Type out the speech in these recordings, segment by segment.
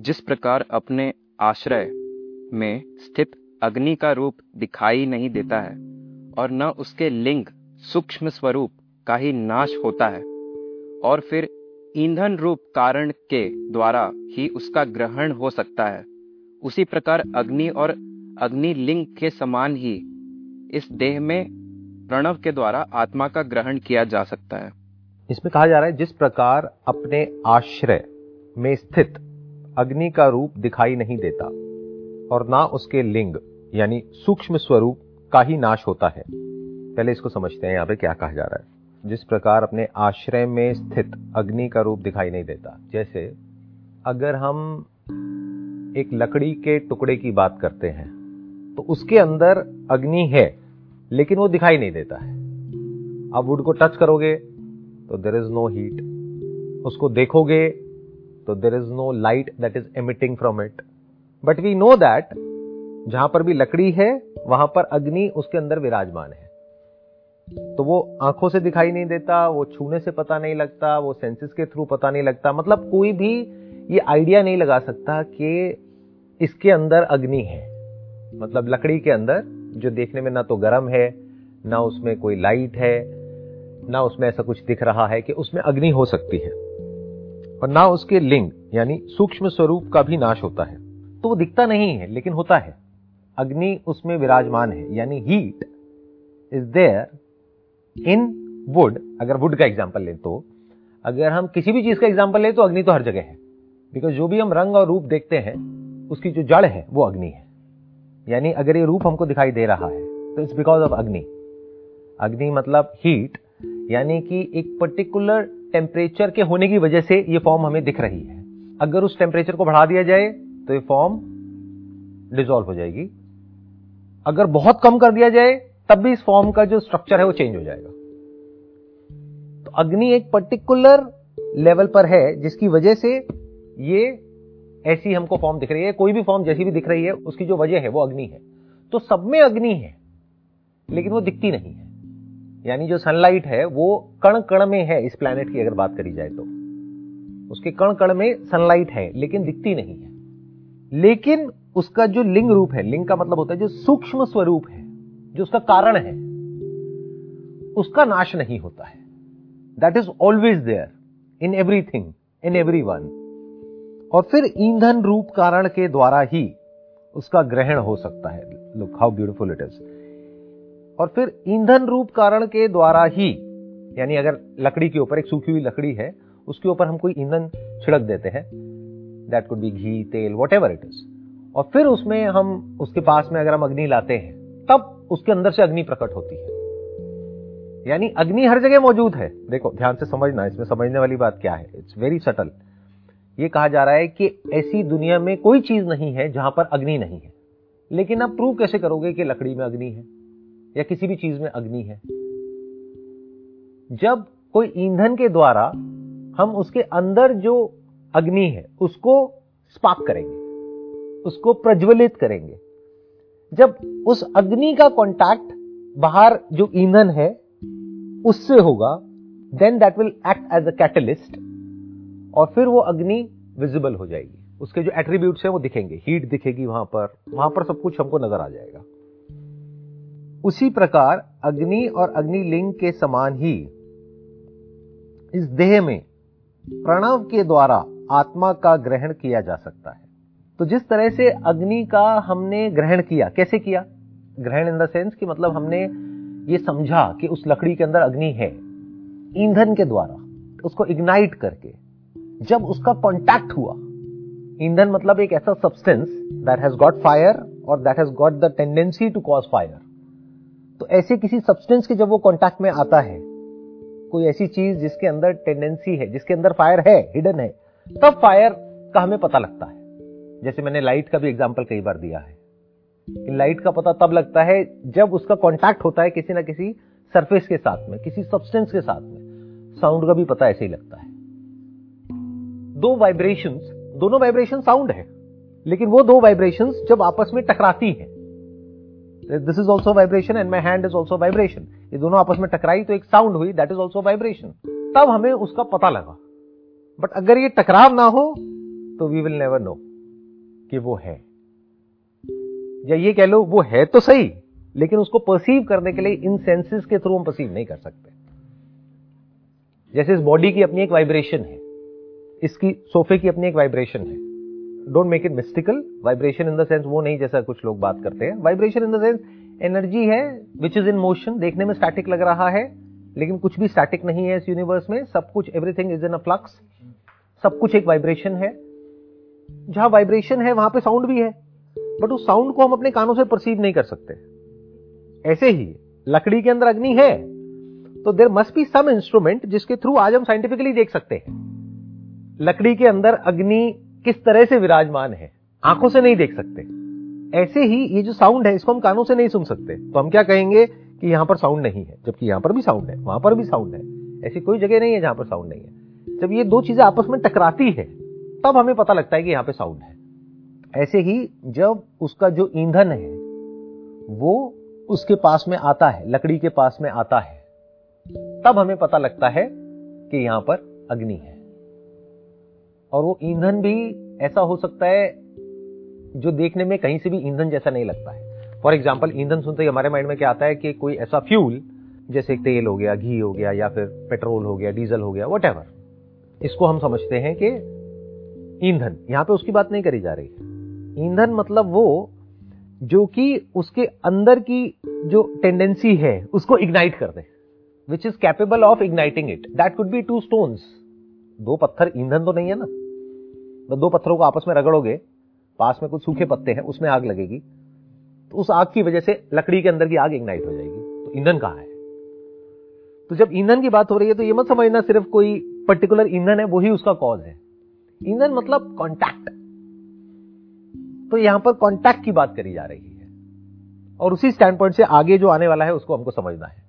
जिस प्रकार अपने आश्रय में स्थित अग्नि का रूप दिखाई नहीं देता है और न उसके लिंग सूक्ष्म स्वरूप का ही नाश होता है, और फिर ईंधन रूप कारण के द्वारा ही उसका ग्रहण हो सकता है, उसी प्रकार अग्नि और अग्नि लिंग के समान ही इस देह में प्रणव के द्वारा आत्मा का ग्रहण किया जा सकता है। इसमें कहा जा रहा है, जिस प्रकार अपने आश्रय में स्थित अग्नि का रूप दिखाई नहीं देता, और ना उसके लिंग, यानी सूक्ष्म स्वरूप का ही नाश होता है। पहले इसको समझते हैं यहाँ पे क्या कहा जा रहा है। जिस प्रकार अपने आश्रय में स्थित अग्नि का रूप दिखाई नहीं देता, जैसे अगर हम एक लकड़ी के टुकड़े की बात करते हैं तो उसके अंदर अग्नि है, लेकिन वो दिखाई नहीं देता है। आप वुड को टच करोगे तो देर इज़ नो हीट उसको देखोगे तो there is no light that is emitting from it but we know that जहाँ पर भी लकड़ी है, वहाँ पर अग्नि उसके अंदर विराजमान है। तो वो आँखों से दिखाई नहीं देता, वो छूने से पता नहीं लगता, वो सेंसेस के थ्रू पता नहीं लगता। मतलब कोई भी ये आइडिया नहीं लगा सकता कि इसके अंदर अग्नि है। मतलब लकड़ी के अंदर, जो देखने में ना तो गर्म है, ना उसमें कोई लाइट है, ना उसमें ऐसा कुछ दिख रहा है कि उसमें अग्नि हो सकती है। और ना उसके लिंग, यानी सूक्ष्म स्वरूप का भी नाश होता है। तो वो दिखता नहीं है, लेकिन होता है। अग्नि उसमें विराजमान है, यानी heat is there in wood अगर वुड का एग्ज़ाम्पल लें तो अगर हम किसी भी चीज़ का एग्ज़ाम्पल ले तो अग्नि तो हर जगह है। बिकॉज़ जो भी हम रंग और रूप देखते हैं, उसकी जो जड़ है, वो अग्नि है। यानी अगर ये रूप हमको दिखाई दे रहा है तो इट्स बिकॉज़ ऑफ़ अग्नि। अग्नि मतलब हीट यानी कि एक पर्टिकुलर टेम्परेचर के होने की वजह से ये फॉर्म हमें दिख रही है। अगर उस टेम्परेचर को बढ़ा दिया जाए तो ये फॉर्म डिजोल्व हो जाएगी। अगर बहुत कम कर दिया जाए, तब भी इस फॉर्म का जो स्ट्रक्चर है वो चेंज हो जाएगा। तो अग्नि एक पर्टिकुलर लेवल पर है, जिसकी वजह से ये ऐसी हमको फॉर्म दिख रही है। कोई भी फॉर्म जैसी भी दिख रही है, उसकी जो वजह है वो अग्नि है। तो सब में अग्नि है, लेकिन वो दिखती नहीं है। यानी जो सनलाइट है, वो कण कण में है, इस प्लैनेट की अगर बात करी जाए तो। उसके कण कण में सनलाइट है, लेकिन दिखती नहीं है। लेकिन उसका जो लिंग रूप है, लिंग का मतलब होता है जो सूक्ष्म स्वरूप है, जो उसका कारण है, उसका नाश नहीं होता है। That is always there in everything in every one और फिर ईंधन रूप कारण के द्वारा ही उसका ग्रहण हो सकता है। Look how beautiful it is और फिर ईंधन रूप कारण के द्वारा ही, यानी अगर लकड़ी के ऊपर, एक सूखी हुई लकड़ी है, उसके ऊपर हम कोई ईंधन छिड़क देते हैं दैट कुड बी घी, तेल वट एवर इट इज़ और फिर उसमें हम, उसके पास में अगर हम अग्नि लाते हैं, तब उसके अंदर से अग्नि प्रकट होती है। यानी अग्नि हर जगह मौजूद है। देखो, ध्यान से समझना, इसमें समझने वाली बात क्या है? इट्स वेरी सटल ये कहा जा रहा है कि ऐसी दुनिया में कोई चीज़ नहीं है जहाँ पर अग्नि नहीं है। लेकिन आप प्रूव कैसे करोगे कि लकड़ी में अग्नि है? या किसी भी चीज़ में अग्नि है। जब कोई ईंधन के द्वारा हम उसके अंदर जो अग्नि है, उसको स्पार्क करेंगे, उसको प्रज्वलित करेंगे। जब उस अग्नि का कांटेक्ट बाहर जो ईंधन है, उससे होगा then that will act as a catalyst और फिर वो अग्नि विजिबल हो जाएगी। उसके जो एट्रीब्यूट्स हैं वो दिखेंगे। हीट दिखेगी वहाँ पर वहाँ पर सब कुछ हमको नज़र आ जाएगा। उसी प्रकार अग्नि और अग्निलिंग के समान ही इस देह में प्रणव के द्वारा आत्मा का ग्रहण किया जा सकता है। तो जिस तरह से अग्नि का हमने ग्रहण किया, कैसे किया? ग्रहण इन द सेंस कि मतलब हमने ये समझा कि उस लकड़ी के अंदर अग्नि है, ईंधन के द्वारा, उसको इग्नाइट करके। जब उसका कांटेक्ट हुआ, ईंधन मतलब एक ऐसा substance that has got fire और that has got the tendency to cause fire तो ऐसे किसी सब्सटेंस के जब वो कांटेक्ट में आता है, कोई ऐसी चीज़ जिसके अंदर टेंडेंसी है, जिसके अंदर फायर है हिडन है, तब फायर का हमें पता लगता है। जैसे मैंने लाइट का भी एग्ज़ाम्पल कई बार दिया है। कि लाइट का पता तब लगता है जब उसका कांटेक्ट होता है किसी ना किसी सरफेस के साथ में, किसी सब्सटेंस के साथ में। साउंड का भी पता ऐसे ही लगता है। दो वाइब्रेशंस दोनों वाइब्रेशन साउंड है, लेकिन वो दो वाइब्रेशंस जब आपस में टकराती हैं this is also vibration and my hand is also vibration ये दोनों आपस में टकराई तो एक साउंड हुई दैट इज़ ऑल्सो वाइब्रेशन तब हमें उसका पता लगा। बट अगर ये टकराव ना हो तो वी विल नेवर नो कि वो है। या ये कह लो, वो है तो सही, लेकिन उसको परसीव करने के लिए इन सेंसेस के थ्रू हम परसीव नहीं कर सकते। जैसे इस बॉडी की अपनी एक वाइब्रेशन है, इसकी सोफे की अपनी एक वाइब्रेशन है। Don't make it mystical vibration in the sense वो नहीं जैसा कुछ लोग बात करते हैं। Vibration in the sense energy है विच इज़ इन मोशन देखने में स्टैटिक लग रहा है, लेकिन कुछ भी स्टैटिक नहीं है इस यूनिवर्स में। सब कुछ everything is in a flux सब कुछ एक वाइब्रेशन है। जहाँ वाइब्रेशन है, वहाँ पे साउंड भी है। बट उस साउंड को हम अपने कानों से परसीव नहीं कर सकते। ऐसे ही, लकड़ी के अंदर अग्नि है। तो there must be some instrument जिसके थ्रू आज हम साइंटिफिकली देख सकते हैं। लकड़ी के अंदर अग्नि किस तरह से विराजमान है? आँखों से नहीं देख सकते। ऐसे ही ये जो साउंड है, इसको हम कानों से नहीं सुन सकते। तो हम क्या कहेंगे कि यहाँ पर साउंड नहीं है, जबकि यहाँ पर भी साउंड है, वहाँ पर भी साउंड है। ऐसी कोई जगह नहीं है जहाँ पर साउंड नहीं है। जब ये दो चीज़ें आपस में टकराती है, तब हमें पता लगता है कि यहाँ पर साउंड है। ऐसे ही जब उसका जो ईंधन है, वो उसके पास में आता है, लकड़ी के पास में आता है, तब हमें पता लगता है कि यहाँ पर अग्नि है। और वो ईंधन भी ऐसा हो सकता है जो देखने में कहीं से भी ईंधन जैसा नहीं लगता है। फॉर एग्ज़ाम्पल ईंधन सुनते ही हमारे माइंड में क्या आता है कि कोई ऐसा फ्यूल जैसे तेल हो गया, घी हो गया, या फिर पेट्रोल हो गया डीजल हो गया वट इसको हम समझते हैं कि ईंधन, यहाँ पे उसकी बात नहीं करी जा रही। ईंधन मतलब वो, जो कि उसके अंदर की जो टेंडेंसी है, उसको इग्नाइट कर दे which is capable of igniting it that could be two stones दो पत्थर ईंधन तो नहीं है ना। दो पत्थरों को आपस में रगड़ोगे, पास में कुछ सूखे पत्ते हैं, उसमें आग लगेगी। तो उस आग की वजह से लकड़ी के अंदर की आग इग्नाइट हो जाएगी। तो ईंधन कहाँ है? तो जब ईंधन की बात हो रही है तो ये मत समझना सिर्फ़ कोई पर्टिकुलर ईंधन है वही उसका कॉज है। ईंधन मतलब कॉन्टैक्ट तो यहाँ पर कॉन्टैक्ट की बात करी जा रही है। और उसी स्टैंड पॉइंट से आगे जो आने वाला है, उसको हमको समझना है।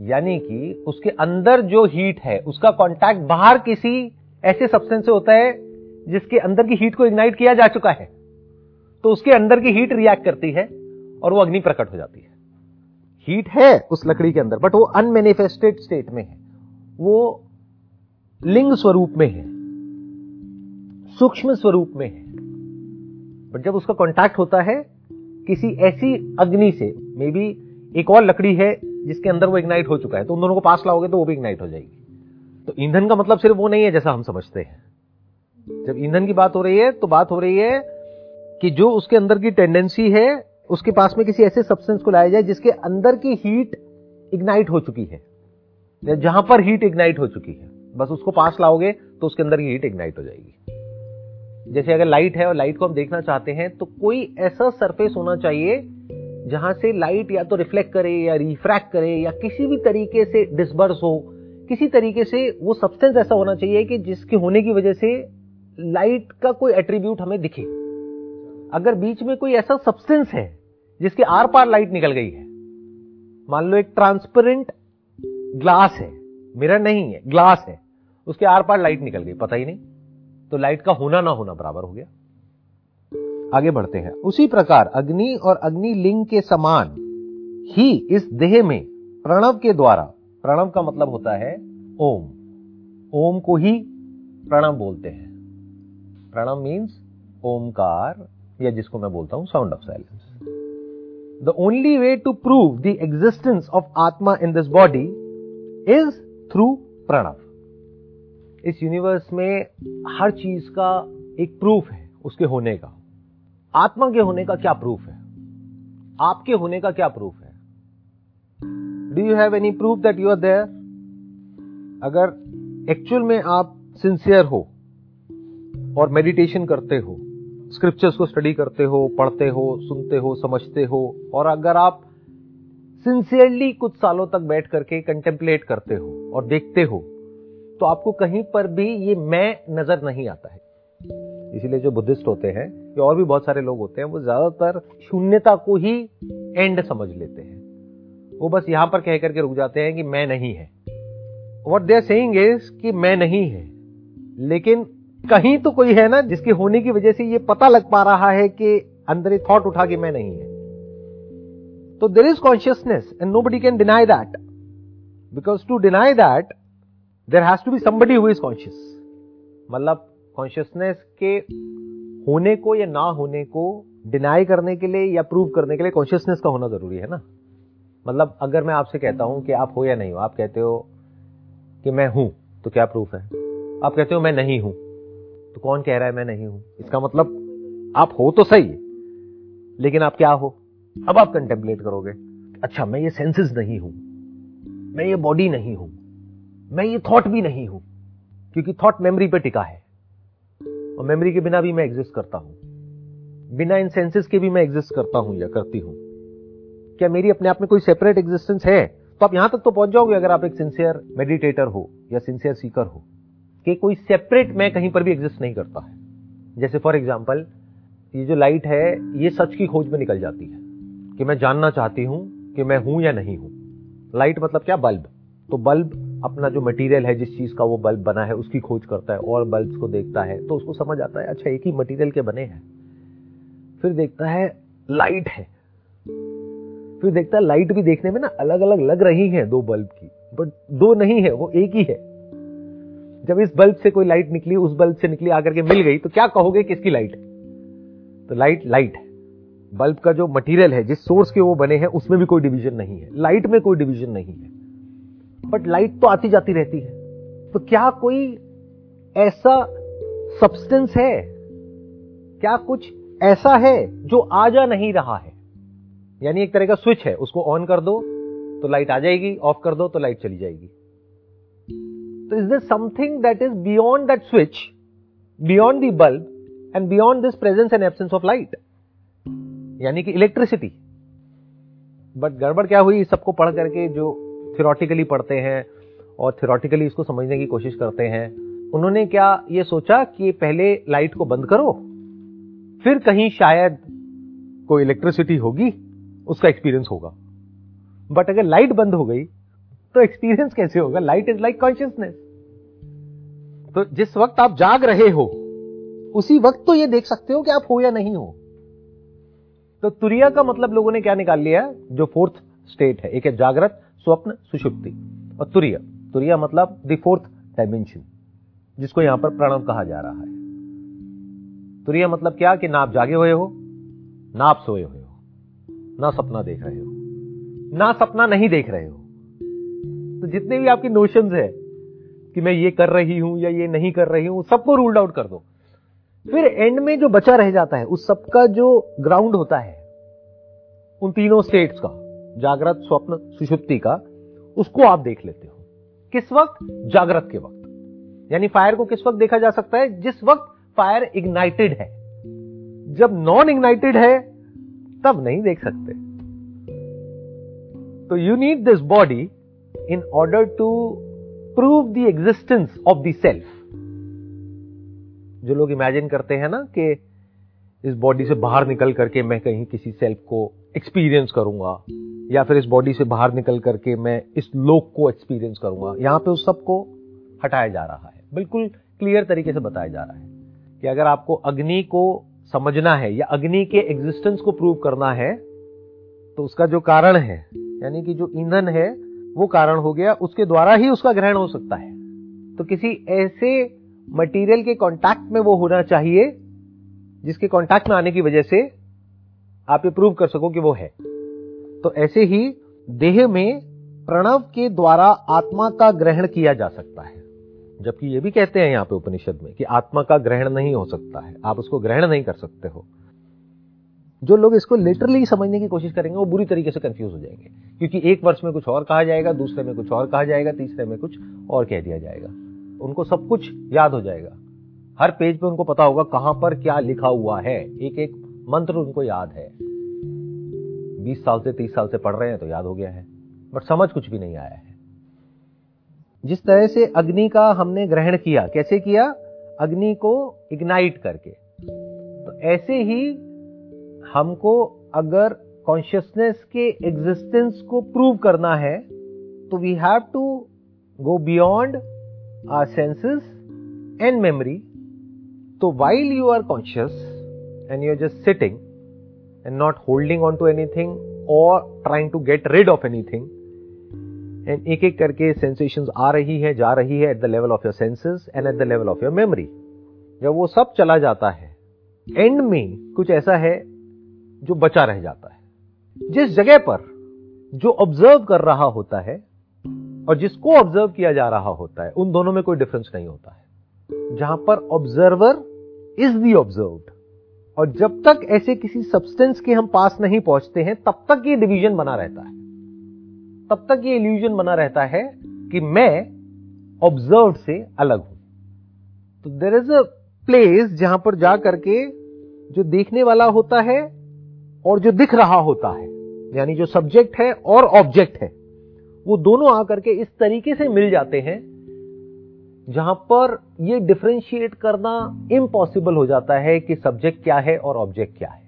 यानी कि उसके अंदर जो हीट है, उसका कांटेक्ट बाहर किसी ऐसे सब्सटेंस से होता है जिसके अंदर की हीट को इग्नाइट किया जा चुका है तो उसके अंदर की हीट रिएक्ट करती है और वो अग्नि प्रकट हो जाती है। हीट है उस लकड़ी के अंदर बट वो अनमेनिफेस्टेड स्टेट में है। वो लिंग स्वरूप में है, सूक्ष्म स्वरूप में है। बट जब उसका कांटेक्ट होता है किसी ऐसी अग्नि से मे बी एक और लकड़ी है जिसके अंदर वो इग्नाइट हो चुका है तो उन दोनों को पास लाओगे तो वो भी इग्नाइट हो जाएगी। तो ईंधन का मतलब सिर्फ़ वो नहीं है जैसा हम समझते हैं। जब ईंधन की बात हो रही है तो बात हो रही है कि जो उसके अंदर की टेंडेंसी है, उसके पास में किसी ऐसे सब्सटेंस को लाया जाए जिसके अंदर की हीट इग्नाइट हो चुकी है। जहाँ पर हीट इग्नाइट हो चुकी है। बस उसको पास लाओगे तो उसके अंदर की हीट इग्नाइट हो जाएगी। जैसे अगर लाइट है और लाइट को हम देखना चाहते हैं तो कोई ऐसा सरफेस होना चाहिए, जहाँ से लाइट या तो रिफ्लेक्ट करे, या रिफ्रैक्ट करे, या किसी भी तरीके से डिस्बर्स हो। किसी तरीके से वो सब्सटेंस ऐसा होना चाहिए कि जिसके होने की वजह से लाइट का कोई एट्रीब्यूट हमें दिखे। अगर बीच में कोई ऐसा सब्सटेंस है, जिसके आर पार लाइट निकल गई है, मान लो एक ट्रांसपेरेंट ग्लास है मिरर नहीं है ग्लास है, उसके आर पार लाइट निकल गई, पता ही नहीं। तो लाइट का होना ना होना बराबर हो गया। आगे बढ़ते हैं। उसी प्रकार अग्नि और अग्नि लिंग के समान ही इस देह में प्रणव के द्वारा, प्रणव का मतलब होता है ओम। ओम को ही प्रणव बोलते हैं। प्रणव मीन्स ओमकार या जिसको मैं बोलता हूँ sound of silence the only way to prove the existence of atma in this body is through pranav इस यूनिवर्स में हर चीज़ का एक प्रूफ है उसके होने का। आत्मा के होने का क्या प्रूफ है? आपके होने का क्या प्रूफ है? Do you have any proof that you are there अगर एक्चुअल में आप सिंसियर हो और मेडिटेशन करते हो स्क्रिप्चर्स को स्टडी करते हो, पढ़ते हो, सुनते हो, समझते हो, और अगर आप सिंसियरली कुछ सालों तक बैठ करके कंटेम्पलेट करते हो और देखते हो तो आपको कहीं पर भी ये मैं नज़र नहीं आता है। इसीलिए जो बुद्धिस्ट होते हैं, या और भी बहुत सारे लोग होते हैं, वो ज़्यादातर शून्यता को ही एंड समझ लेते हैं। वो बस यहाँ पर कह करके रुक जाते हैं कि मैं नहीं है। वट दे सेइंग इज़ कि मैं नहीं है, लेकिन कहीं तो कोई है ना जिसके होने की वजह से ये पता लग पा रहा है कि अंदर एक थॉट उठा कि मैं नहीं है। तो there is consciousness and nobody can deny that because to deny that there has to be somebody who is conscious मतलब कॉन्शियसनेस के होने को या ना होने को डिनाई करने के लिए या प्रूव करने के लिए कॉन्शियसनेस का होना ज़रूरी है ना। मतलब अगर मैं आपसे कहता हूँ कि आप हो या नहीं हो, आप कहते हो कि मैं हूँ तो क्या प्रूफ है? आप कहते हो मैं नहीं हूँ तो कौन कह रहा है मैं नहीं हूँ? इसका मतलब आप हो तो सही, लेकिन आप क्या हो? अब आप कंटेम्पलेट करोगे अच्छा मैं ये सेंसेस नहीं हूँ, मैं ये बॉडी नहीं हूँ, मैं ये थॉट भी नहीं हूँ, क्योंकि थॉट मेमोरी पे टिका है। और मेमोरी के बिना भी मैं एग्जिस्ट करता हूँ, बिना इन सेंसेस के भी मैं एग्जिस्ट करता हूँ या करती हूँ। क्या मेरी अपने आप में कोई सेपरेट एग्जिस्टेंस है? तो आप यहाँ तक तो पहुँच जाओगे अगर आप एक सिंसियर मेडिटेटर हो या सिंसियर सीकर हो। कि कोई सेपरेट मैं कहीं पर भी एग्जिस्ट नहीं करता है। जैसे फॉर एग्ज़ाम्पल ये जो लाइट है, ये सच की खोज में निकल जाती है कि मैं जानना चाहती हूँ कि मैं हूँ या नहीं हूँ। लाइट मतलब क्या? बल्ब तो बल्ब अपना जो मटेरियल है, जिस चीज़ का वो बल्ब बना है, उसकी खोज करता है और बल्ब्स को देखता है तो उसको समझ आता है अच्छा एक ही मटेरियल के बने हैं। फिर देखता है लाइट है। फिर देखता है लाइट भी देखने में ना अलग अलग लग रही है दो बल्ब की बट दो नहीं है, वो एक ही है। जब इस बल्ब से कोई लाइट निकली, उस बल्ब से निकली आकर के मिल गई तो क्या कहोगे किसकी लाइट? तो लाइट लाइट है। बल्ब का जो मटेरियल है, जिस सोर्स के वो बने हैं, उसमें भी कोई डिवीज़न नहीं है। लाइट में कोई डिवीज़न नहीं है। बट लाइट तो आती जाती रहती है। तो क्या कोई ऐसा सब्सटेंस है? क्या कुछ ऐसा है जो आ जा नहीं रहा है? यानी एक तरह का स्विच है, उसको ऑन कर दो तो लाइट आ जाएगी ऑफ़ कर दो तो लाइट चली जाएगी। तो is this something that is beyond that switch beyond the bulb and beyond this presence and absence of light यानी कि इलेक्ट्रिसिटी बट गड़बड़ क्या हुई? सबको पढ़ करके जो थियोरटिकली पढ़ते हैं और थियोरटिकली इसको समझने की कोशिश करते हैं, उन्होंने क्या ये सोचा कि पहले लाइट को बंद करो? फिर कहीं शायद कोई इलेक्ट्रिसिटी होगी, उसका एक्सपीरियंस होगा। बट अगर लाइट बंद हो गई तो एक्सपीरियंस कैसे होगा? लाइट इज़ लाइक कॉन्शियसनेस तो जिस वक्त आप जाग रहे हो, उसी वक्त तो ये देख सकते हो कि आप हो या नहीं हो। तो तुरिया का मतलब लोगों ने क्या निकाल लिया जो फोर्थ स्टेट है। एक है जागृत, स्वप्न, सुषुप्ति। और तुरिया। तुरिया मतलब द फोर्थ डायमेंशन जिसको यहाँ पर प्रणव कहा जा रहा है। तुरिया मतलब क्या? कि ना आप जागे हुए हो, ना आप सोए हुए हो, ना सपना देख रहे हो, ना सपना नहीं देख रहे हो। तो जितने भी आपकी नोशंस है कि मैं ये कर रही हूँ या ये नहीं कर रही हूँ, सबको रूल्ड आउट कर दो। फिर एंड में जो बचा रह जाता है, उस सबका जो ग्राउंड होता है, उन तीनों स्टेट्स का, जागृत स्वप्न, सुषुप्ति का, उसको आप देख लेते हो। किस वक्त? जागृत के वक्त। यानी फायर को किस वक्त देखा जा सकता है? जिस वक्त फायर इग्नाइटेड है। जब नॉन इग्नाइटेड है, तब नहीं देख सकते। तो you need this body in order to prove the existence of the self जो लोग इमेजिन करते हैं ना कि इस बॉडी से बाहर निकल करके मैं कहीं किसी सेल्फ को एक्सपीरियंस करूँगा, या फिर इस बॉडी से बाहर निकल करके मैं इस लोक को एक्सपीरियंस करूँगा, यहाँ पे उस सबको हटाया जा रहा है। बिल्कुल क्लियर तरीके से बताया जा रहा है कि अगर आपको अग्नि को समझना है, या अग्नि के एग्जिस्टेंस को प्रूव करना है तो उसका जो कारण है, यानी कि जो ईंधन है वो कारण हो गया, उसके द्वारा ही उसका ग्रहण हो सकता है। तो किसी ऐसे मटेरियल के कांटेक्ट में वो होना चाहिए, जिसके कांटेक्ट में आने की वजह से आप ये प्रूव कर सको कि वो है। तो ऐसे ही देह में प्रणव के द्वारा आत्मा का ग्रहण किया जा सकता है। जबकि ये भी कहते हैं यहाँ पे उपनिषद में कि आत्मा का ग्रहण नहीं हो सकता है। आप उसको ग्रहण नहीं कर सकते हो। जो लोग इसको लिटरली समझने की कोशिश करेंगे, वो बुरी तरीके से कंफ्यूज हो जाएँगे। क्योंकि एक वर्ष में कुछ और कहा जाएगा, दूसरे में कुछ और कहा जाएगा, तीसरे में कुछ और कह दिया जाएगा। उनको सब कुछ याद हो जाएगा। हर पेज पे उनको पता होगा कहाँ पर क्या लिखा हुआ है। एक एक मंत्र उनको याद है। बीस साल से तीस साल से पढ़ रहे हैं तो याद हो गया है। बट समझ कुछ भी नहीं आया है। जिस तरह से अग्नि का हमने ग्रहण किया, कैसे किया? अग्नि को इग्नाइट करके। तो ऐसे ही हमको अगर कॉन्शियसनेस के एग्जिस्टेंस को प्रूव करना है तो we have to go beyond our senses and memory तो while you are conscious and you are just sitting and not holding on to anything or trying to get rid of anything and एक एक करके sensations आ रही है, जा रही है at the level of your senses and at the level of your memory जब वो सब चला जाता है एंड में कुछ ऐसा है जो बचा रह जाता है। जिस जगह पर जो ऑब्ज़र्व कर रहा होता है और जिसको ऑब्ज़र्व किया जा रहा होता है, उन दोनों में कोई डिफरेंस नहीं होता है। जहाँ पर ऑब्जर्वर इज़ दी ऑब्जर्व्ड और जब तक ऐसे किसी सब्सटेंस के हम पास नहीं पहुँचते हैं, तब तक ये डिवीज़न बना रहता है। तब तक ये इल्यूजन बना रहता है कि मैं ऑब्ज़र्व से अलग हूँ। तो देर इज़ अ प्लेस जहाँ पर जा करके जो देखने वाला होता है और जो दिख रहा होता है, यानी जो सब्जेक्ट है और ऑब्जेक्ट है, वो दोनों आकर के इस तरीके से मिल जाते हैं, जहाँ पर ये डिफ्रेंशिएट करना इम्पॉसिबल हो जाता है कि सब्जेक्ट क्या है और ऑब्जेक्ट क्या है।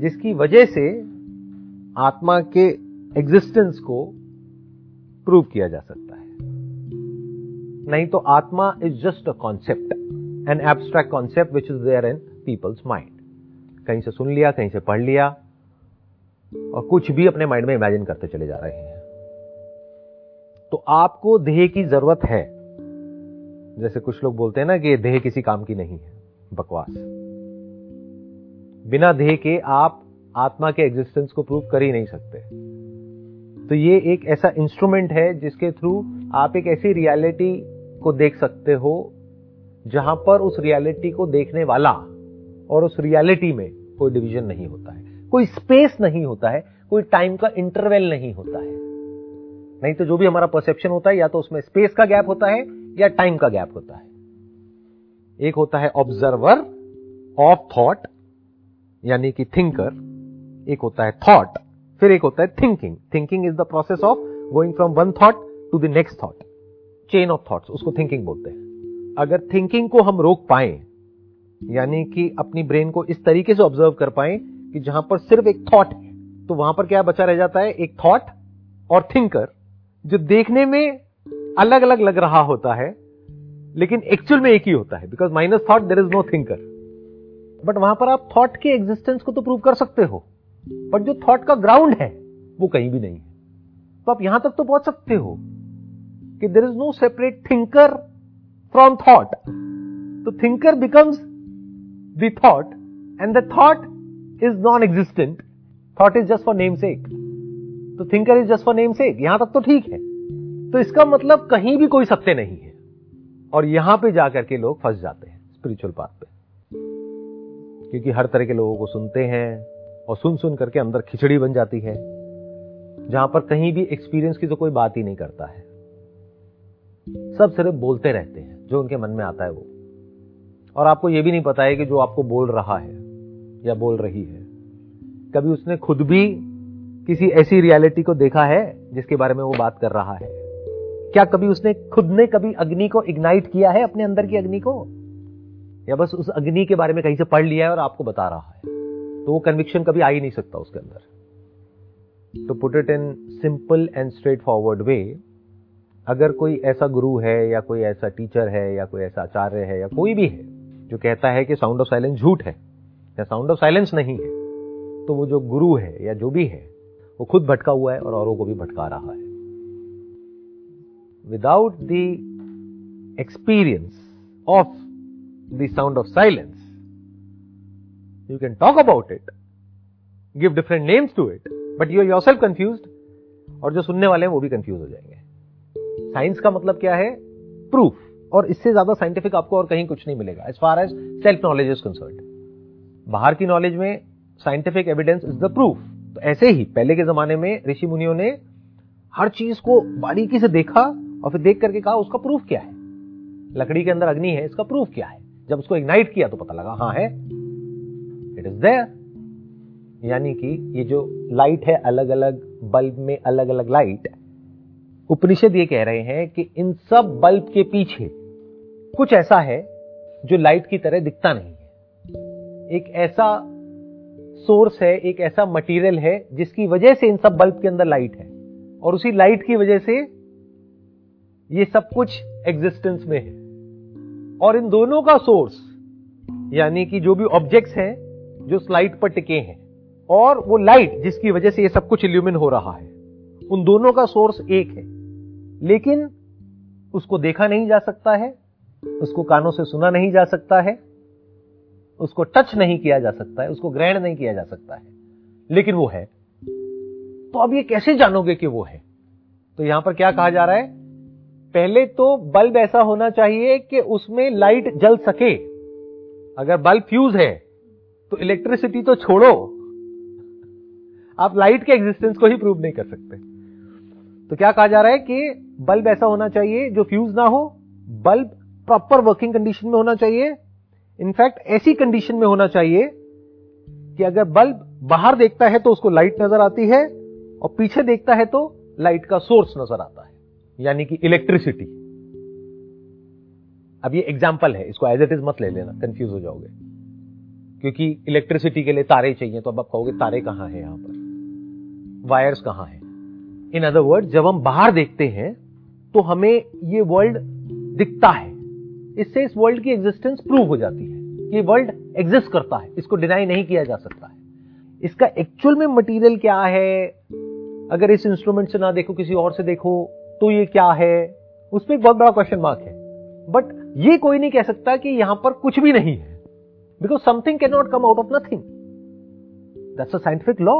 जिसकी वजह से आत्मा के एग्जिस्टेंस को प्रूव किया जा सकता है। नहीं तो atma is just a concept an abstract concept which is there in people's mind कहीं से सुन लिया, कहीं से पढ़ लिया और कुछ भी अपने माइंड में इमेजिन करते चले जा रहे हैं। तो आपको देह की ज़रूरत है। जैसे कुछ लोग बोलते हैं ना कि देह किसी काम की नहीं है, बकवास। बिना देह के आप आत्मा के एग्जिस्टेंस को प्रूव कर ही नहीं सकते। तो ये एक ऐसा इंस्ट्रूमेंट है जिसके थ्रू आप एक ऐसी रियलिटी को देख सकते हो, जहाँ पर उस रियलिटी को देखने वाला और उस रियलिटी में कोई डिवीज़न नहीं होता है। कोई स्पेस नहीं होता है, कोई टाइम का इंटरवल नहीं होता है। नहीं तो जो भी हमारा परसेप्शन होता है, या तो उसमें स्पेस का गैप होता है, या टाइम का गैप होता है। एक होता है ऑब्जर्वर ऑफ़ थॉट यानी कि थिंकर एक होता है थॉट फिर एक होता है thinking thinking is the process of going from one thought to the next thought chain of thoughts उसको थिंकिंग बोलते हैं। अगर थिंकिंग को हम रोक पाए यानी कि अपनी ब्रेन को इस तरीके से ऑब्ज़र्व कर पाए कि जहाँ पर सिर्फ़ एक थॉट है। तो वहाँ पर क्या बचा रह जाता है? एक थॉट और थिंकर जो देखने में अलग अलग लग रहा होता है, लेकिन एक्चुअल में एक ही होता है। Because minus thought there is no thinker but वहाँ पर आप थॉट के एग्जिस्टेंस को तो प्रूव कर सकते हो। बट जो थॉट का ग्राउंड है, वो कहीं भी नहीं है। तो आप यहाँ तक तो पहुँच सकते हो कि there is no separate thinker from thought तो thinker becomes and the thought is non existent thought is just for namesake तो thinker is just for namesake यहाँ तक तो ठीक है। तो इसका मतलब कहीं भी कोई सत्य नहीं है। और यहाँ पे जाकर के लोग फंस जाते हैं स्पिरिचुअल पाथ पे। क्योंकि हर तरह के लोगों को सुनते हैं और सुन सुन करके अंदर खिचड़ी बन जाती है। जहाँ पर कहीं भी एक्सपीरियंस की तो कोई बात ही नहीं करता है। सब सिर्फ़ बोलते रहते हैं। जो उनके मन में आता है वो। और आपको यह भी नहीं पता है कि जो आपको बोल रहा है या बोल रही है, कभी उसने खुद भी किसी ऐसी रियलिटी को देखा है जिसके बारे में वो बात कर रहा है? क्या कभी उसने खुद ने कभी अग्नि को इग्नाइट किया है अपने अंदर की अग्नि को? या बस उस अग्नि के बारे में कहीं से पढ़ लिया है और आपको बता रहा है? तो वो कन्विक्शन कभी आ ही नहीं सकता उसके अंदर। तो put it in simple and straightforward way अगर कोई ऐसा गुरु है या कोई ऐसा टीचर है या कोई ऐसा आचार्य है या कोई भी है जो कहता है कि साउंड ऑफ़ साइलेंस झूठ है, या साउंड ऑफ़ साइलेंस नहीं है तो वो जो गुरु है या जो भी है, वो खुद भटका हुआ है और औरों को भी भटका रहा है। Without the experience of the sound of silence you can talk about it give different names to it but you yourself confuse और जो सुनने वाले हैं वो भी कंफ्यूज हो जाएँगे। साइंस का मतलब क्या है? प्रूफ और इससे ज़्यादा साइंटिफिक आपको और कहीं कुछ नहीं मिलेगा as far as self knowledge is concern बाहर की नॉलेज में scientific evidence is the proof तो ऐसे ही पहले के जमाने में ऋषि मुनियों ने हर चीज़ को बारीकी से देखा और फिर देख करके कहा, उसका प्रूफ क्या है? लकड़ी के अंदर अग्नि है, इसका प्रूफ क्या है? जब उसको इग्नाइट किया तो पता लगा हाँ है। इट इज़ देयर यानी कि ये जो लाइट है अलग अलग बल्ब में अलग अलग लाइट उपनिषद ये कह रहे हैं कि इन सब बल्ब के पीछे कुछ ऐसा है जो लाइट की तरह दिखता नहीं है। एक ऐसा सोर्स है, एक ऐसा मटेरियल है जिसकी वजह से इन सब बल्ब के अंदर लाइट है। और उसी लाइट की वजह से ये सब कुछ एग्जिस्टेंस में है। और इन दोनों का सोर्स यानी कि जो भी ऑब्जेक्ट्स हैं, जो स्लाइड पर टिके हैं, और वो लाइट जिसकी वजह से ये सब कुछ इल्यूमिन हो रहा है, उन दोनों का सोर्स एक है। लेकिन उसको देखा नहीं जा सकता है उसको कानों से सुना नहीं जा सकता है, उसको टच नहीं किया जा सकता है, उसको ग्रहण नहीं किया जा सकता है। लेकिन वो है। तो अब ये कैसे जानोगे कि वो है? तो यहाँ पर क्या कहा जा रहा है? पहले तो बल्ब ऐसा होना चाहिए कि उसमें लाइट जल सके। अगर बल्ब फ्यूज है तो इलेक्ट्रिसिटी तो छोड़ो। आप लाइट के एग्जिस्टेंस को ही प्रूव नहीं कर सकते। तो क्या कहा जा रहा है कि बल्ब ऐसा होना चाहिए जो फ्यूज ना हो, बल्ब प्रॉपर वर्किंग कंडीशन में होना चाहिए। इनफैक्ट ऐसी कंडीशन में होना चाहिए कि अगर बल्ब बाहर देखता है तो उसको लाइट नज़र आती है और पीछे देखता है तो लाइट का सोर्स नज़र आता है, यानी कि इलेक्ट्रिसिटी अब ये एग्ज़ाम्पल है, इसको एज इट इज़ मत ले लेना कंफ्यूज हो जाओगे। क्योंकि इलेक्ट्रिसिटी के लिए तारे चाहिए तो अब आप कहोगे तारे कहाँ है यहाँ पर? वायर्स कहाँ है? इन अदर वर्ड जब हम बाहर देखते हैं तो हमें ये वर्ल्ड दिखता है। इससे इस वर्ल्ड की एग्जिस्टेंस प्रूव हो जाती है कि वर्ल्ड एग्जिस्ट करता है, इसको डिनाई नहीं किया जा सकता है। इसका एक्चुअल में मटेरियल क्या है? अगर इस इंस्ट्रूमेंट से ना देखो, किसी और से देखो तो ये क्या है? उस पर बहुत बड़ा क्वेश्चन मार्क है। बट ये कोई नहीं कह सकता कि यहाँ पर कुछ भी नहीं है। Because something cannot come out of nothing that's a scientific law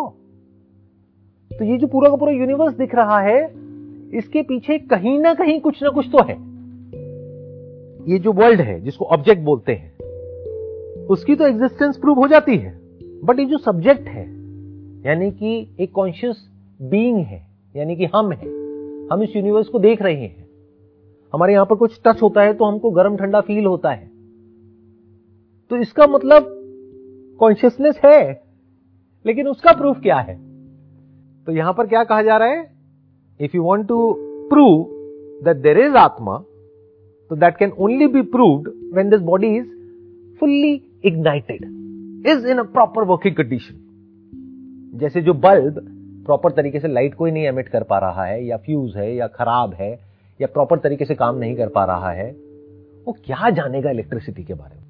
तो ये जो पूरा का पूरा यूनिवर्स दिख रहा है, इसके पीछे कहीं ना कहीं कुछ ना कुछ तो है। ये जो वर्ल्ड है, जिसको ऑब्जेक्ट बोलते हैं, उसकी तो एग्जिस्टेंस प्रूव हो जाती है। बट ये जो सब्जेक्ट है, यानी कि एक कॉन्शियस बीइंग है, यानी कि हम है, हम इस यूनिवर्स को देख रहे हैं। हमारे यहाँ पर कुछ टच होता है तो हमको गर्म ठंडा फील होता है। तो इसका मतलब कॉन्शियसनेस है, लेकिन उसका प्रूफ क्या है? तो यहाँ पर क्या कहा जा रहा है? If you want to prove that there is atma तो that can only be proved when this body is fully ignited is in proper working condition जैसे जो बल्ब प्रॉपर तरीके से लाइट को ही नहीं एमिट कर पा रहा है, या फ्यूज है, या खराब है, या प्रॉपर तरीके से काम नहीं कर पा रहा है, वो क्या जानेगा इलेक्ट्रिसिटी के बारे में?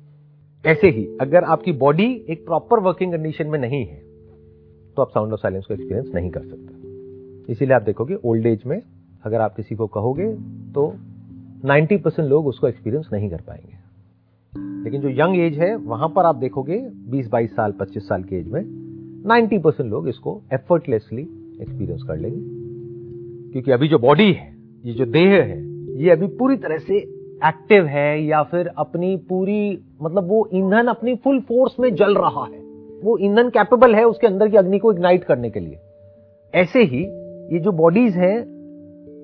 ऐसे ही, अगर आपकी बॉडी एक प्रॉपर वर्किंग कंडीशन में नहीं है तो आप साउंड ऑफ़ साइलेंस को एक्सपीरियंस नहीं कर सकते। इसीलिए आप देखोगे ओल्ड एज में अगर आप किसी को कहोगे तो 90 परसेंट लोग उसको एक्सपीरियंस नहीं कर पाएँगे। लेकिन जो यंग एज है, वहाँ पर आप देखोगे 20-22 साल 25 साल की एज में 90 परसेंट लोग इसको एफर्टलेसली एक्सपीरियंस कर लेंगे। क्योंकि अभी जो बॉडी है, ये जो देह है, ये अभी पूरी तरह से एक्टिव है या फिर अपनी पूरी मतलब वो ईंधन अपनी फुल फोर्स में जल रहा है। वो ईंधन कैपेबल है उसके अंदर की अग्नि को इग्नाइट करने के लिए। ऐसे ही ये जो बॉडीज हैं,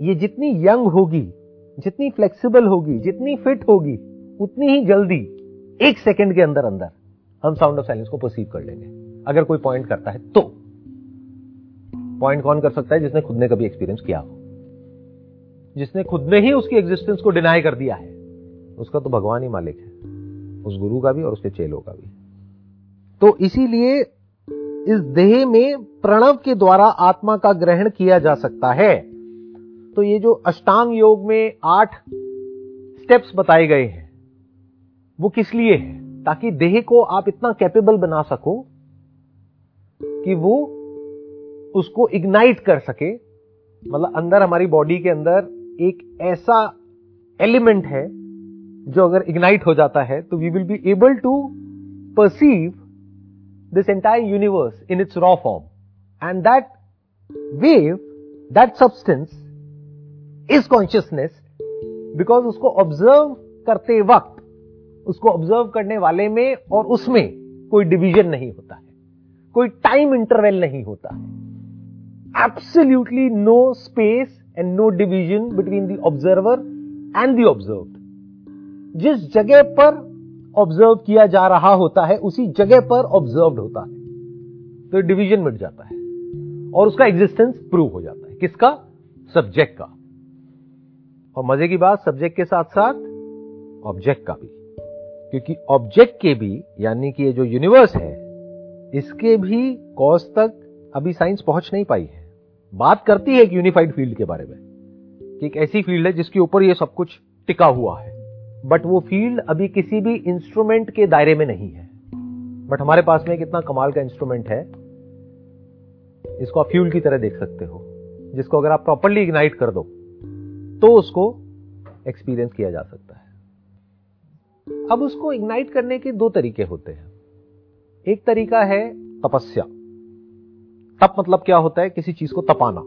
ये जितनी यंग होगी जितनी फ्लेक्सिबल होगी, जितनी फिट होगी, उतनी ही जल्दी, एक सेकंड के अंदर अंदर, हम साउंड ऑफ़ साइलेंस को परसीव कर लेंगे। अगर कोई पॉइंट करता है तो। पॉइंट कौन कर सकता है? जिसने खुद ने कभी एक्सपीरियंस किया हो। जिसने खुद ने ही उसकी एग्जिस्टेंस को डिनाई कर दिया है। उसका तो भगवान ही मालिक है। उस गुरु का भी और उसके चेलों का भी। तो इसीलिए इस देह में प्रणव के द्वारा आत्मा का ग्रहण किया जा सकता है। तो ये जो अष्टांग योग में आठ स्टेप्स बताए गए हैं, वो किस लिए है? ताकि देह को आप इतना कैपेबल बना सको कि वो उसको इग्नाइट कर सके। मतलब अंदर हमारी बॉडी के अंदर एक ऐसा एलिमेंट है जो अगर इग्नाइट हो जाता है तो we will be able to perceive this entire universe in its raw form and that wave that substance is consciousness because उसको ऑब्ज़र्व करते वक्त उसको ऑब्ज़र्व करने वाले में और उसमें कोई डिवीज़न नहीं होता है कोई टाइम इंटरवल नहीं होता है absolutely no space and no division between the observer and the observe जिस जगह पर ऑब्ज़र्व किया जा रहा होता है उसी जगह पर ऑब्ज़र्व होता है तो डिवीज़न मिट जाता है और उसका एग्जिस्टेंस प्रूव हो जाता है किसका सब्जेक्ट का और मज़े की बात सब्जेक्ट के साथ साथ ऑब्जेक्ट का भी। क्योंकि ऑब्जेक्ट के भी, यानी कि ये जो यूनिवर्स है, इसके भी कॉज तक अभी साइंस पहुँच नहीं पाई है। बात करती है एक यूनिफाइड फ़ील्ड के बारे में, कि एक ऐसी फ़ील्ड है जिसके ऊपर ये सब कुछ टिका हुआ है। बट वो फ़ील्ड अभी किसी भी इंस्ट्रूमेंट के दायरे में नहीं है। बट हमारे पास में कितना कमाल का इंस्ट्रूमेंट है इसको आप फ्यूल की तरह देख सकते हो, जिसको अगर आप प्रॉपरली इग्नाइट कर दो तो उसको एक्सपीरियंस किया जा सकता है। अब उसको इग्नाइट करने के दो तरीके होते हैं। एक तरीका है तपस्या। तप मतलब क्या होता है? किसी चीज़ को तपाना,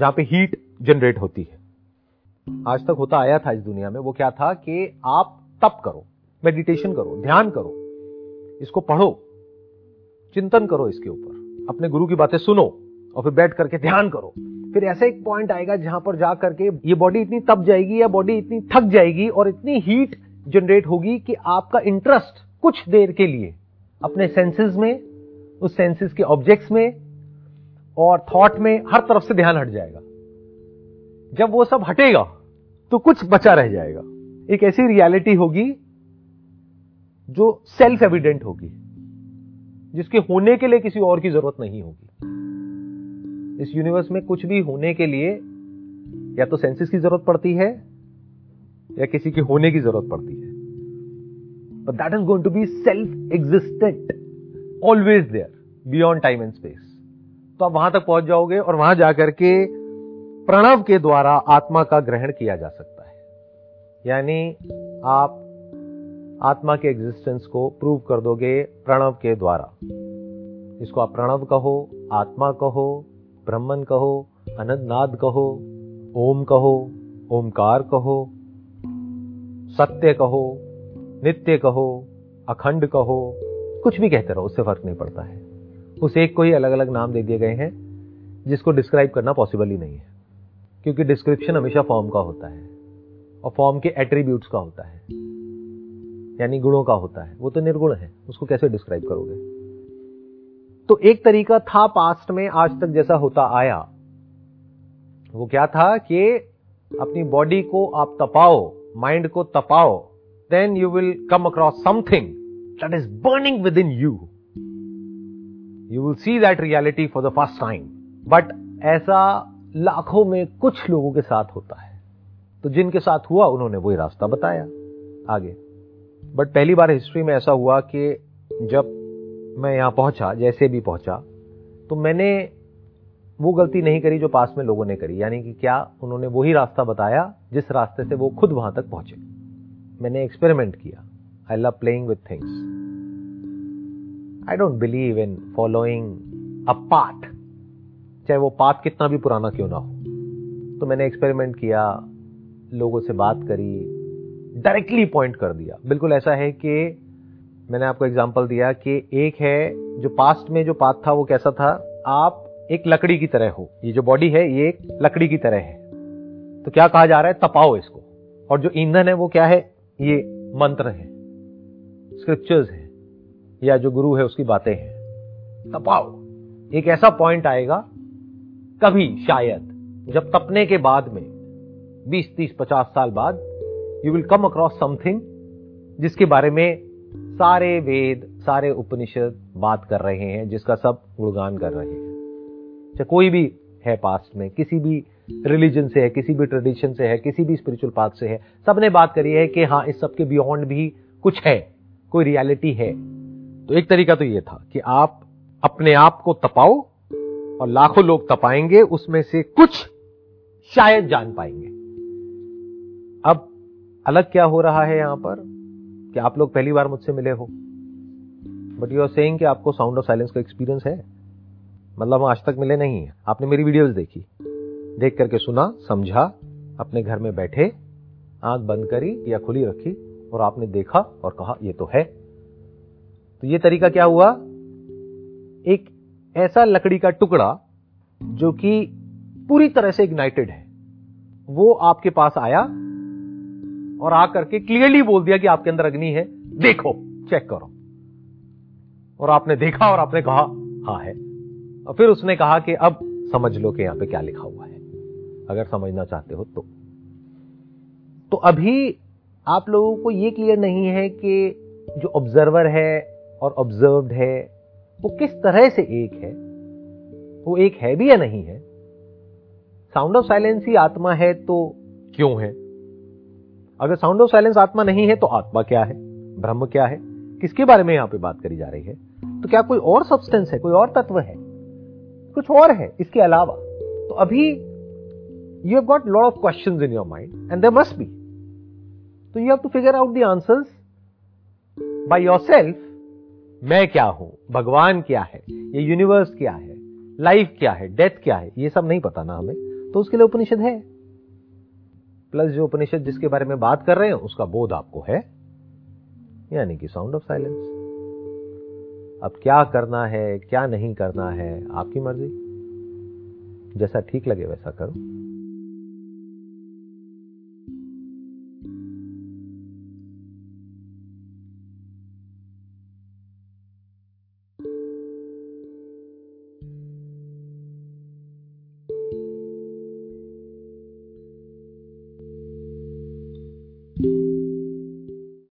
जहाँ पे हीट जनरेट होती है। आज तक होता आया था इस दुनिया में, वो क्या था कि आप तप करो मेडिटेशन करो, ध्यान करो, इसको पढ़ो, चिंतन करो इसके ऊपर, अपने गुरु की बातें सुनो। और फिर बैठ करके ध्यान करो। फिर ऐसा एक पॉइंट आएगा जहाँ पर जा करके ये बॉडी इतनी तप जाएगी, या बॉडी इतनी थक जाएगी और इतनी हीट जनरेट होगी कि आपका इंटरेस्ट कुछ देर के लिए अपने सेंसेस में, उस सेंसेस के ऑब्जेक्ट्स में और थॉट में हर तरफ़ से ध्यान हट जाएगा। जब वो सब हटेगा तो कुछ बचा रह जाएगा। एक ऐसी रियलिटी होगी जो सेल्फ एविडेंट होगी, जिसके होने के लिए किसी और की ज़रूरत नहीं होगी। इस यूनिवर्स में कुछ भी होने के लिए या तो सेंसेस की ज़रूरत पड़ती है या किसी के होने की ज़रूरत पड़ती है। But that is going to be self existent always there beyond time and space तो आप वहाँ तक पहुँच जाओगे और वहाँ जाकर के प्रणव के द्वारा आत्मा का ग्रहण किया जा सकता है। यानी आप आत्मा के एग्जिस्टेंस को प्रूव कर दोगे प्रणव के द्वारा। इसको आप प्रणव कहो, आत्मा कहो ब्रह्मन कहो, अनंतनाद कहो, ओम कहो, ओमकार कहो, सत्य कहो, नित्य कहो, अखंड कहो, कुछ भी कहते रहो, उससे फ़र्क नहीं पड़ता है। उस एक को ही अलग अलग नाम दे दिए गए हैं, जिसको डिस्क्राइब करना पॉसिबल ही नहीं है, क्योंकि डिस्क्रिप्शन हमेशा फॉर्म का होता है, और फॉर्म के एट्रीब्यूट्स का होता है, यानी गुणों का होता है, वो तो निर्गुण है, उसको कैसे डिस्क्राइब करोगे? तो एक तरीका था पास्ट में आज तक जैसा होता आया। वो क्या था कि अपनी बॉडी को आप तपाओ माइंड को तपाओ then you will come across something that is burning within you you will see that reality for the first time but ऐसा लाखों में कुछ लोगों के साथ होता है। तो जिनके साथ हुआ, उन्होंने वही रास्ता बताया आगे। बट पहली बार हिस्ट्री में ऐसा हुआ कि जब मैं यहाँ पहुँचा, जैसे भी पहुँचा। तो मैंने वो गलती नहीं करी जो पास में लोगों ने करी, यानी कि क्या उन्होंने वही रास्ता बताया जिस रास्ते से वो खुद वहाँ तक पहुँचे। मैंने एक्सपेरिमेंट किया। I love playing with things I don't believe in following a path चाहे वो पाथ कितना भी पुराना क्यों ना हो। तो मैंने एक्सपेरिमेंट किया, लोगों से बात करी डायरेक्टली पॉइंट कर दिया। बिल्कुल ऐसा है कि मैंने आपको एग्ज़ाम्पल दिया कि एक है जो पास्ट में जो पाथ था वो कैसा था? आप एक लकड़ी की तरह हो। ये जो बॉडी है ये एक लकड़ी की तरह है। तो क्या कहा जा रहा है? तपाओ इसको। और जो ईंधन है वो क्या है? ये मंत्र है। स्क्रिप्चर्स है। या जो गुरु है उसकी बातें हैं। तपाओ। एक ऐसा पॉइंट आएगा कभी शायद जब तपने के बाद में 20, 30, 50 साल बाद you will come across something जिसके बारे में सारे वेद, सारे उपनिषद बात कर रहे हैं, जिसका सब गुणगान कर रहे हैं। चाहे कोई भी है पास्ट में, किसी भी रिलीजन से है, किसी भी ट्रेडिशन से है, किसी भी स्पिरिचुअल पाथ से है, सबने बात करी है कि हाँ इस सबके बियॉन्ड भी कुछ है, कोई रियलिटी है। तो एक तरीका तो ये था कि आप अपने आप को तपाओ और लाखों लोग तपाएँगे, उसमें से कुछ शायद जान पाएँगे। अब अलग क्या हो रहा है यहाँ पर? कि आप लोग पहली बार मुझसे मिले हो। बट यू आर सेइंग कि आपको साउंड ऑफ़ साइलेंस का एक्सपीरियंस है? मतलब हम आज तक मिले नहीं है। आपने मेरी वीडियोस देखी। देख करके सुना, समझा, अपने घर में बैठे, आँख बंद करी, या खुली रखी, और आपने देखा और कहा, ये तो है। तो ये तरीका क्या हुआ? एक ऐसा लकड़ी का टुकड़ा जो कि पूरी तरह से इग्नाइटेड है। वो आपके पास आया और आकर के क्लियरली बोल दिया कि आपके अंदर अग्नि है। देखो चेक करो। और आपने देखा और आपने कहा हाँ है। और फिर उसने कहा कि अब समझ लो कि यहाँ पे क्या लिखा हुआ है। अगर समझना चाहते हो तो। तो अभी आप लोगों को यह क्लियर नहीं है कि जो ऑब्जर्वर है और ऑब्जर्व्ड है, वो किस तरह से एक है? वो एक है भी या नहीं है? साउंड ऑफ़ साइलेंस ही आत्मा है तो क्यों है? अगर साउंड ऑफ़ साइलेंस आत्मा नहीं है तो आत्मा क्या है? ब्रह्म क्या है? किसके बारे में यहाँ पे बात करी जा रही है? तो क्या कोई और सब्सटेंस है? कोई और तत्व है? कुछ और है इसके अलावा। तो अभी you have got lot of question in your mind and there must be तो you have to figure out the answers by yourself मैं क्या हूँ? भगवान क्या है? ये यूनिवर्स क्या है? लाइफ क्या है? डेथ क्या है? ये सब नहीं पता ना हमें। तो उसके लिए उपनिषद है। प्लस जो उपनिषद जिसके बारे में बात कर रहे हैं, उसका बोध आपको है। यानी कि साउंड ऑफ़ साइलेंस अब क्या करना है, क्या नहीं करना है, आपकी मर्ज़ी। जैसा ठीक लगे वैसा करो।